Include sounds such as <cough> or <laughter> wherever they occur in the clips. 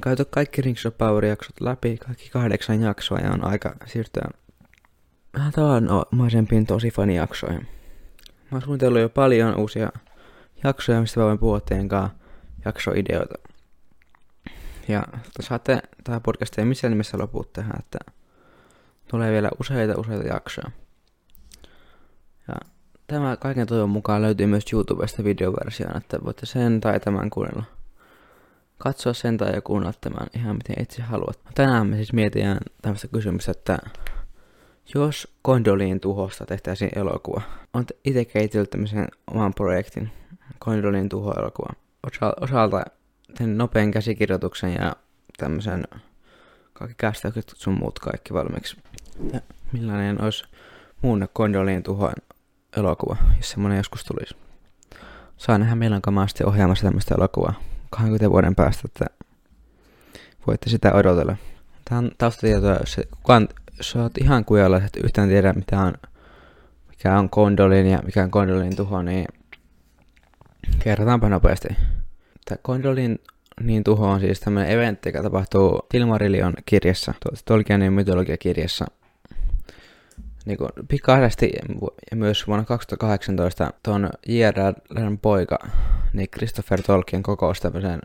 on käyty kaikki Rings of Power-jaksot läpi, kaikki kahdeksan jaksoa ja on aika siirtyä vähän tavanomaisempiin tosi fanijaksoihin. Mä oon suunnitellut jo paljon uusia jaksoja, mistä mä voin puhua teidän jaksoideoita. Ja saatte tähän podcastiin missään nimessä loput tähän, että tulee vielä useita useita jaksoja. Ja tämä kaiken toivon mukaan löytyy myös YouTubesta videoversioon, että voitte sen tai tämän kuunnella. Katsoa sen tai kuunnella tämän ihan miten itse haluat. Tänään me siis mietitään tämmöistä kysymystä, että jos Kondoliin tuhosta tehtäisiin elokuva. Olen itse kehitellyt tämmöisen oman projektin, Kondoliin tuho-elokuva. Osalta tein nopean käsikirjoituksen ja tämmöisen kaikki kästäykset sun muut kaikki valmiiksi. Ja millainen olisi muun Kondoliin tuhoen elokuva, jos semmonen joskus tulisi. Saa nähdä mielenkiintoisesti ohjaamassa tämmöistä elokuvaa 20 vuoden päästä, että voitte sitä odotella. Tämä on taustatietoa, jos kukaan jos oot ihan kujalla, että yhtään tiedä mitä on, mikä on kondolin ja mikä on kondolin tuho, niin kerrotaanpa nopeasti. Tämä kondolin niin tuho on siis tämmöinen eventti, joka tapahtuu Silmarillion kirjassa, Tolkienin mytologiakirjassa. Niin kuin pikaisesti ja myös vuonna 2018 tuon J.R.R. poika, niin Christopher Tolkien kokous tämmöisen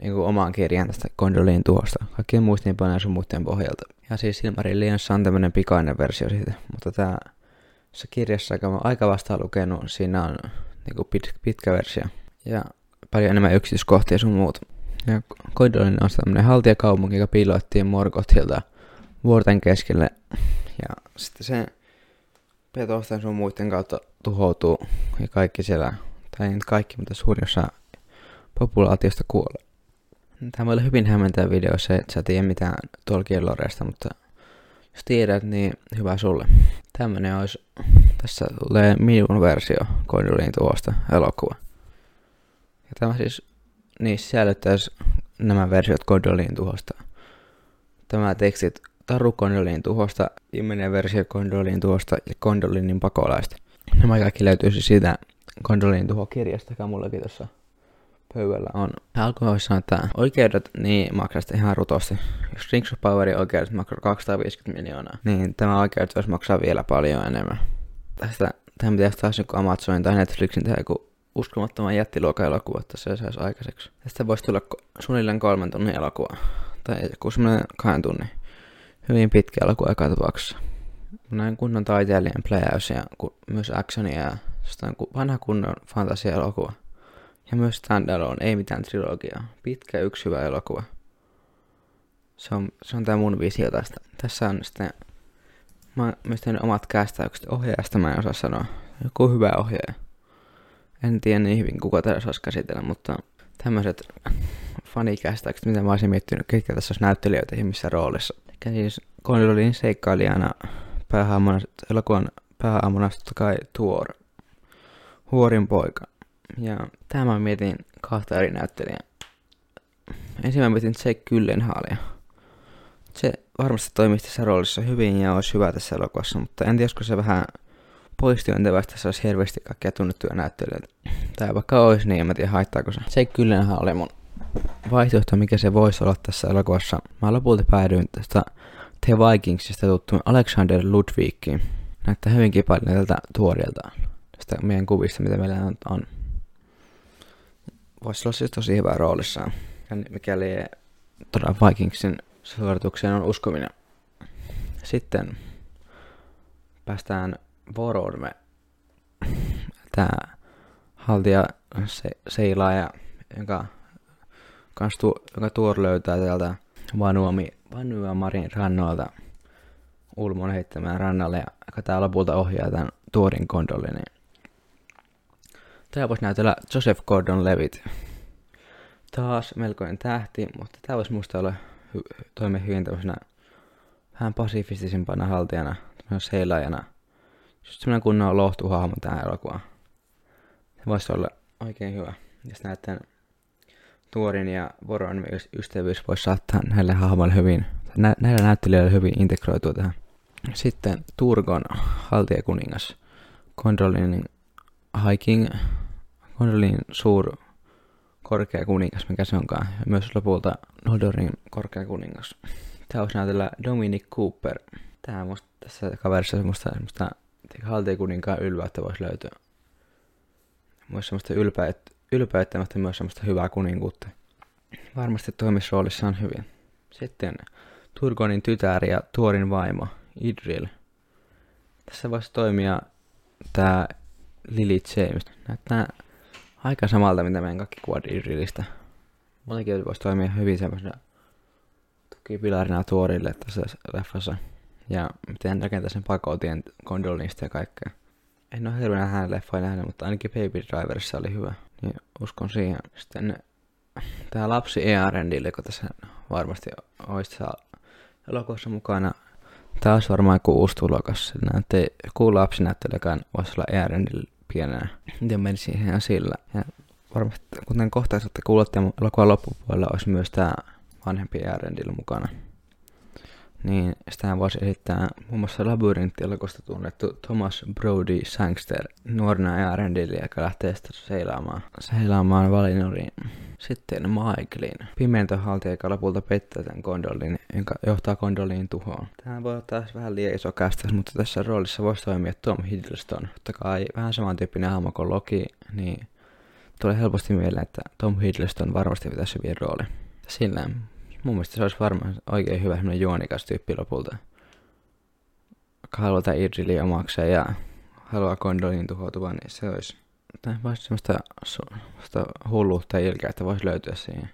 niin kuin omaan kirjaan tästä Kondolin tuhosta. Kaikkien muistiinpanojen sun muiden pohjalta. Ja siis Silmarillions on tämmönen pikainen versio siitä, mutta tää se kirjassa, joka mä aika vasta lukenut, siinä on niinku pit, pitkä versio. Ja paljon enemmän yksityiskohtia sun muut. Ja Kondolin on tämmönen haltijakaupunki, joka piiloittiin Morgothilta vuorten keskelle. Ja sitten se petosten sun muiden kautta tuhoutuu ja kaikki siellä, tai ei kaikki, mutta suurin osa populaatiosta kuolee. Tämä olla hyvin hämmentävä video, se, että sä tiedä mitään Tolkien Loresta, mutta jos tiedät, niin hyvä sulle. Tämmönen olisi, tässä tulee minun versio Condolin tuosta elokuva. Ja tämä siis, niin sisällyttäisi nämä versiot Condolin tuhosta. Tämä tekstit Taru Condolin tuhosta, viimeinen versio Condolin tuhosta ja Condolinin pakolaista. Nämä kaikki löytyisi siitä Condolin tuho kirjasta, joka mullakin tuossa pöydällä on. Voisi sanoa, että oikeudet niin maksaa ihan rutosti. Jos Rings of Powerin oikeudet maksaa 250 miljoonaa, niin tämä oikeudet voisi maksaa vielä paljon enemmän. Tästä tähän pitäisi taas joku Amazonin tai Netflixin tehdä joku uskomattoman jättiluokan elokuva, että se saisi aikaiseksi. Tästä voisi tulla suunnilleen kolmen tunnin elokuva. Tai joku semmoinen kahden tunnin. Hyvin pitkä elokuva eka tapauksessa. Näin kunnon taiteilijan pläjäys ja myös actionia ja vanha kunnon fantasia-elokuva. Ja myös standalone, ei mitään trilogiaa. Pitkä yksi hyvä elokuva. Se on, se on tää mun visio tästä. Tässä on sitten, mä myös omat kästäykset. Ohjaajasta mä en osaa sanoa. Joku hyvä ohjaaja. En tiedä niin hyvin, kuka tässä osaisi käsitellä, mutta tämmöiset fanikästäykset, mitä mä olisin miettinyt, ketkä tässä olisi näyttelijöitä ja missä roolissa. Eli siis Condolin seikkailijana päähahmona, elokuvan päähahmona totta kai Tuor. Huorin poika. Ja tämä mä mietin kahta eri näyttelijää. Ensin mä mietin Jake Gyllenhaalia. Se varmasti toimisi tässä roolissa hyvin ja olisi hyvä tässä elokuvassa, mutta en tiedä, olisiko se vähän poistyöntevästä tässä olisi hirveästi kaikkia tunnettuja näyttelijöitä. Tai vaikka olisi niin, en mä tiedä haittaako se. Jake Gyllenhaal oli mun vaihtoehto, mikä se voisi olla tässä elokuvassa. Mä lopulta päädyin tästä The Vikingsista tuttuun Alexander Ludwigin. Näyttää hyvinkin paljon tältä tuorilta. Tästä meidän kuvista, mitä meillä on voisi olla siis tosi hyvä roolissa. Mikäli todella Vikingsin suoritukseen on uskominen. Sitten päästään Vorodme. Tää haltija se, seilaaja, jonka, kans tu, jonka Tuor löytää täältä Vanuami, Vanuamarin rannoilta Ulmon heittämään rannalle, joka tää lopulta ohjaa tämän Tuorin kondolle, niin Tää voisi näytellä Joseph Gordon-Levitt. Taas melkoinen tähti, mutta tää voisi musta olla hy- toimi hyvin tämmöisenä vähän pasifistisempana haltijana, tämmöisenä seilaajana. Just semmoinen kunnon lohtuhahmo tähän elokuvaan. Se voisi olla oikein hyvä. Jos näyttää Tuorin ja Voron ystävyys voisi saattaa näille hahmoille hyvin, nä- näillä näyttelijöillä hyvin integroitua tähän. Sitten Turgon haltijakuningas, Condolinin Hiking Gondolin suur korkea kuningas, mikä se onkaan. Ja myös lopulta Noldorin korkea kuningas. Näytellä Dominic Cooper. Tää musta, tässä kaverissa semmoista, semmoista haltiikuninkaan ylveyttä voisi löytyä. Myös semmoista ylpeyttä, ylpeyttä, mutta myös semmoista hyvää kuninkuutta. Varmasti toimisi roolissaan hyvin. Sitten Turgonin tytär ja Tuorin vaimo, Idril. Tässä voisi toimia tää Lily James. Näyttää aika samalta, mitä meidän kaikki kuvat Idrilistä. Molemmat voisi toimia hyvin semmoisena tukipilarina Tuorille tässä leffassa. Ja miten rakentaa sen pakotien kondolista ja kaikkea. En ole hirveänä hänen leffoja nähnyt, mutta ainakin Baby Driverissa oli hyvä. Niin uskon siihen. Sitten tämä lapsi Earendille, kun tässä varmasti olisi elokuvassa mukana. Olisi varmaan joku uusi tulokas. Näytte, joku lapsi näyttelekään voisi olla Earendille pienenä. Menisi ihan sillä. Ja varmasti, kuten kohta saatte kuulla, elokuvan loppupuolella olisi myös tämä vanhempi Earendille mukana niin sitä voisi esittää muun muassa labyrinttielakosta tunnettu Thomas Brody Sangster nuorena äärendille, joka lähtee sitten seilaamaan, seilaamaan Valinoriin. Sitten Michaelin, pimentohaltija, joka lopulta pettää tämän kondolin, joka johtaa kondolin tuhoon. Tämä voi olla taas vähän liian iso kästäs, mutta tässä roolissa voisi toimia Tom Hiddleston. Totta kai vähän samantyyppinen hahmo kuin Loki, niin tulee helposti mieleen, että Tom Hiddleston varmasti pitäisi hyvin rooli. Sillä Mun mielestä se olisi varmaan oikein hyvä semmoinen juonikas tyyppi lopulta. Haluaa Idrili omakseen ja haluaa kondolin tuhoutuvan, niin se olisi tai voisi semmoista, semmoista hulluutta ja ilkeä, voisi löytyä siihen.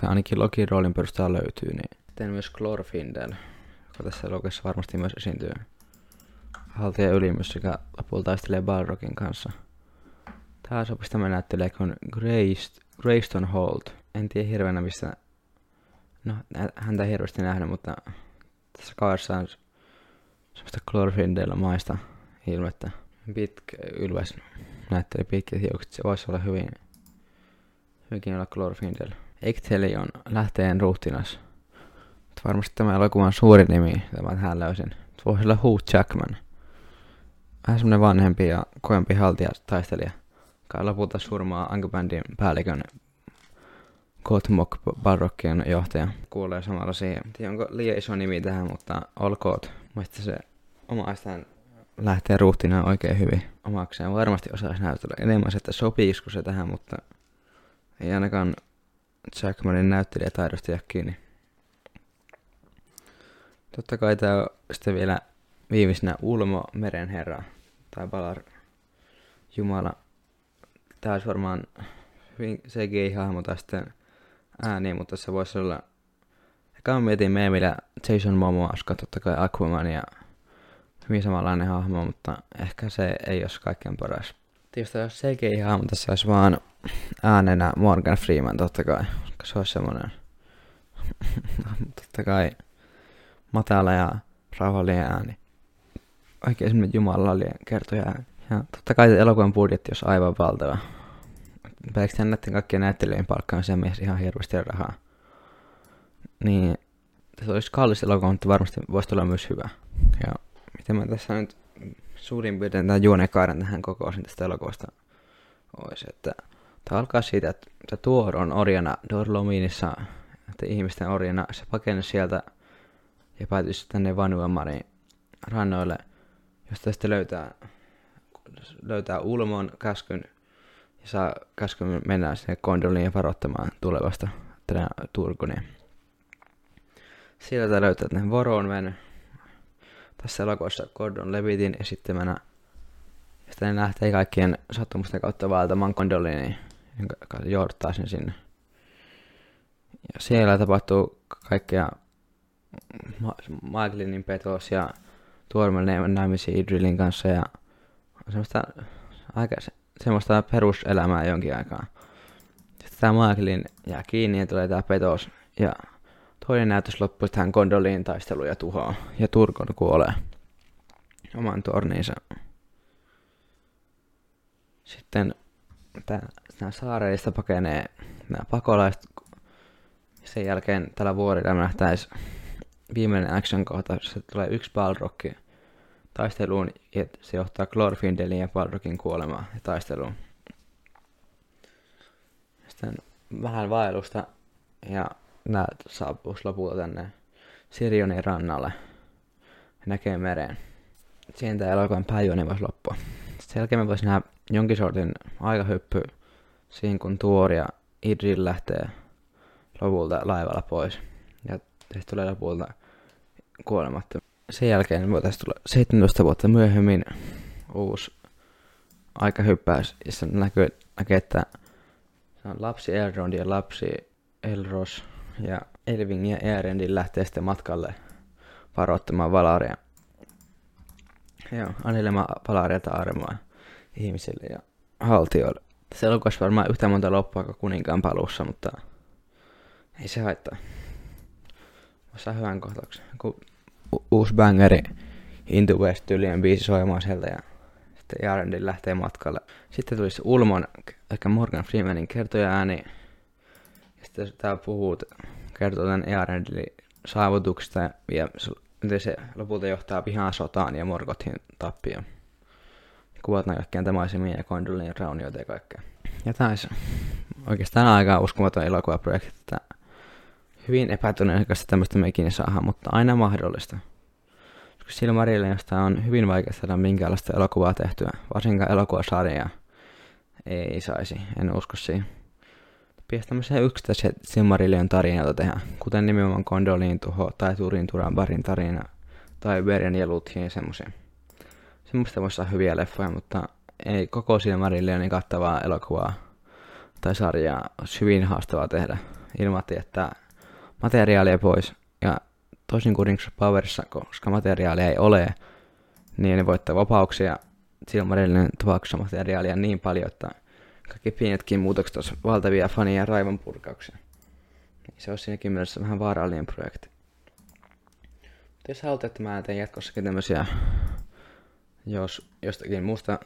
Tai ainakin Lokin roolin perusteella löytyy, niin teen myös Glorfindel, joka tässä elokuvassa varmasti myös esiintyy. Haltija ylimys sekä lopulta taistelee Balrogin kanssa. Tää sopisi tämä näyttelee kuin Greyston Holt. En tiedä hirveänä mistä No, häntä ei hirveästi nähnyt, mutta tässä kaverissa on semmoista Glorfindel maista ilmettä. Pitkä ylväs näytteli pitkät hiukset, se voisi olla hyvin, hyvinkin olla Glorfindel. Ectelion lähteen ruhtinas. Varmasti tämä elokuvan suuri nimi, tämä tähän löysin. Voisi olla Hugh Jackman. Vähän semmonen vanhempi ja koempi haltija taistelija, joka lopulta surmaa Angbandin päällikön Kotmok Barrokkien johtaja kuulee samalla siihen. Tiedä, onko liian iso nimi tähän, mutta olkoot. Mielestäni se omaistaan lähtee ruhtina oikein hyvin omakseen. Varmasti osaisi näytellä enemmän, että sopiisiko se tähän, mutta ei ainakaan Jackmanin näyttelijätaidosta jää kiinni. Totta kai tämä on sitten vielä viimeisenä Ulmo Merenherra tai Balar Jumala. Tämä olisi varmaan hyvin CGI-hahmo tai sitten ääniä, mutta se voisi olla... Eka mä mietin meemillä Jason Momoa, koska totta kai Aquaman ja hyvin samanlainen hahmo, mutta ehkä se ei olisi kaikkein paras. Tietysti jos CGI-hahmo tässä olisi vaan äänenä Morgan Freeman, totta kai, koska se olisi semmoinen <laughs> totta kai matala ja rauhallinen ääni. Oikein semmoinen jumalallinen kertoja ääni. Ja totta kai elokuvan budjetti olisi aivan valtava pelkästään näiden kaikkien näyttelijöiden palkkaamiseen mies ihan hirveästi rahaa. Niin se olisi kallis elokuva, mutta varmasti voisi olla myös hyvä. Ja miten mä tässä nyt suurin piirtein tämän juonekaaren tähän kokousin tästä elokuvasta olisi, että tämä alkaa siitä, että Tuor on orjana Dorlominissa, että ihmisten orjana, se pakeni sieltä ja päätyisi tänne Vanuamarin rannoille, josta sitten löytää, löytää Ulmon käskyn saa käskyn mennä sinne kondoliin varoittamaan tulevasta Turkunia. Sieltä löytää ne Voron mennyt. Tässä elokuvassa Gordon Levitin esittämänä. Ja sitten ne lähtee kaikkien sattumusten kautta vaeltamaan kondoliin, jonka johtaa sen sinne. Ja siellä tapahtuu kaikkea Ma- petos ja Tuormen naimisiin Idrilin kanssa ja semmoista aika semmoista peruselämää jonkin aikaa. Sitten tämä Michaelin jää kiinni ja tulee tämä petos. Ja toinen näytös loppui tähän Kondoliin taistelu ja tuhoa. Ja Turkon kuolee oman torniinsa. Sitten nämä saareista pakenee nämä pakolaiset. Sen jälkeen tällä vuorilla nähtäisi viimeinen action kohta, se tulee yksi balrokki taisteluun, että se johtaa Glorfindelin ja Balrogin kuolemaan ja taisteluun. Sitten vähän vaellusta ja näet saapuisi lopulta tänne Sirionin rannalle ja näkee meren. Siinä tämä elokuvan pääjuoni voisi loppua. Sen jälkeen me voisi nähdä jonkin sortin aikahyppy siinä kun Tuori ja Idril lähtee lopulta laivalla pois. Ja tästä tulee lopulta kuolematta. Sen jälkeen voitaisiin tulla 17 vuotta myöhemmin uusi aikahyppäys, jossa näkyy, näkyy että se on lapsi Elrond ja lapsi Elros ja Elvin ja Eerendin lähtee sitten matkalle varoittamaan Valaria. Joo, anelemaan Valaria armoa ihmisille ja haltijoille. Se elokuvassa varmaan yhtä monta loppua kuin kuninkaan paluussa, mutta ei se haittaa. Saa hyvän kohtauksen. Kun uusi bangeri Into West tyylien biisi soimaan sieltä ja sitten Jarendin lähtee matkalle. Sitten tulisi Ulmon, ehkä Morgan Freemanin kertoja ääni. Ja sitten tää puhuu, kertoo tämän Jarendin saavutuksista ja miten se lopulta johtaa vihaan sotaan ja Morgothin tappioon. Kuvataan kaikkien tamaisemia ja Kondulin raunioita ja kaikkea. Ja taisi oikeastaan aika uskomaton elokuvaprojekti, että hyvin epätodennäköistä tämmöistä me ikinä saadaan, mutta aina mahdollista. Koska Silmarillionista on hyvin vaikea saada minkäänlaista elokuvaa tehtyä, varsinkaan elokuvasarjaa ei saisi, en usko siihen. Pitäisi tämmöisiä yksittäisiä Silmarillion tarinoita tehdä, kuten nimenomaan Kondolin tuho tai Turin Turanbarin tarina tai Beren ja Luthien semmoisia. Semmoista voisi olla hyviä leffoja, mutta ei koko Silmarillionin kattavaa elokuvaa tai sarjaa olisi hyvin haastavaa tehdä ilman, että materiaalia pois. Ja toisin kuin Rings of Powerissa, koska materiaalia ei ole, niin ne voittaa vapauksia. Silmarillinen tapauksessa materiaalia niin paljon, että kaikki pienetkin muutokset olisivat valtavia fania ja raivon purkauksia. Se olisi siinäkin mielessä vähän vaarallinen projekti. Mutta jos haluat, että mä teen jatkossakin tämmöisiä, jos jostakin muusta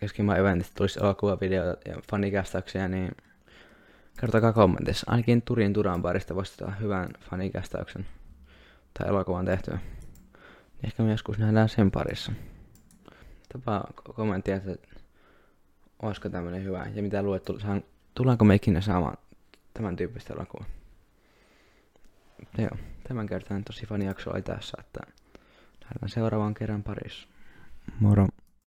keskimaa eventistä tulisi elokuvavideoita ja fanikästäyksiä, niin kertokaa kommentissa. Ainakin Turin Turan parista ottaa hyvän fanikästäyksen tai elokuvan tehtyä. Ehkä me joskus nähdään sen parissa. Tapaa kommenttia, että olisiko tämmönen hyvä ja mitä luet, tullaanko me ikinä saamaan tämän tyyppistä elokuvaa. Joo, tämän kertaan tosi fani jakso oli tässä, että lähdetään seuraavan kerran parissa. Moro.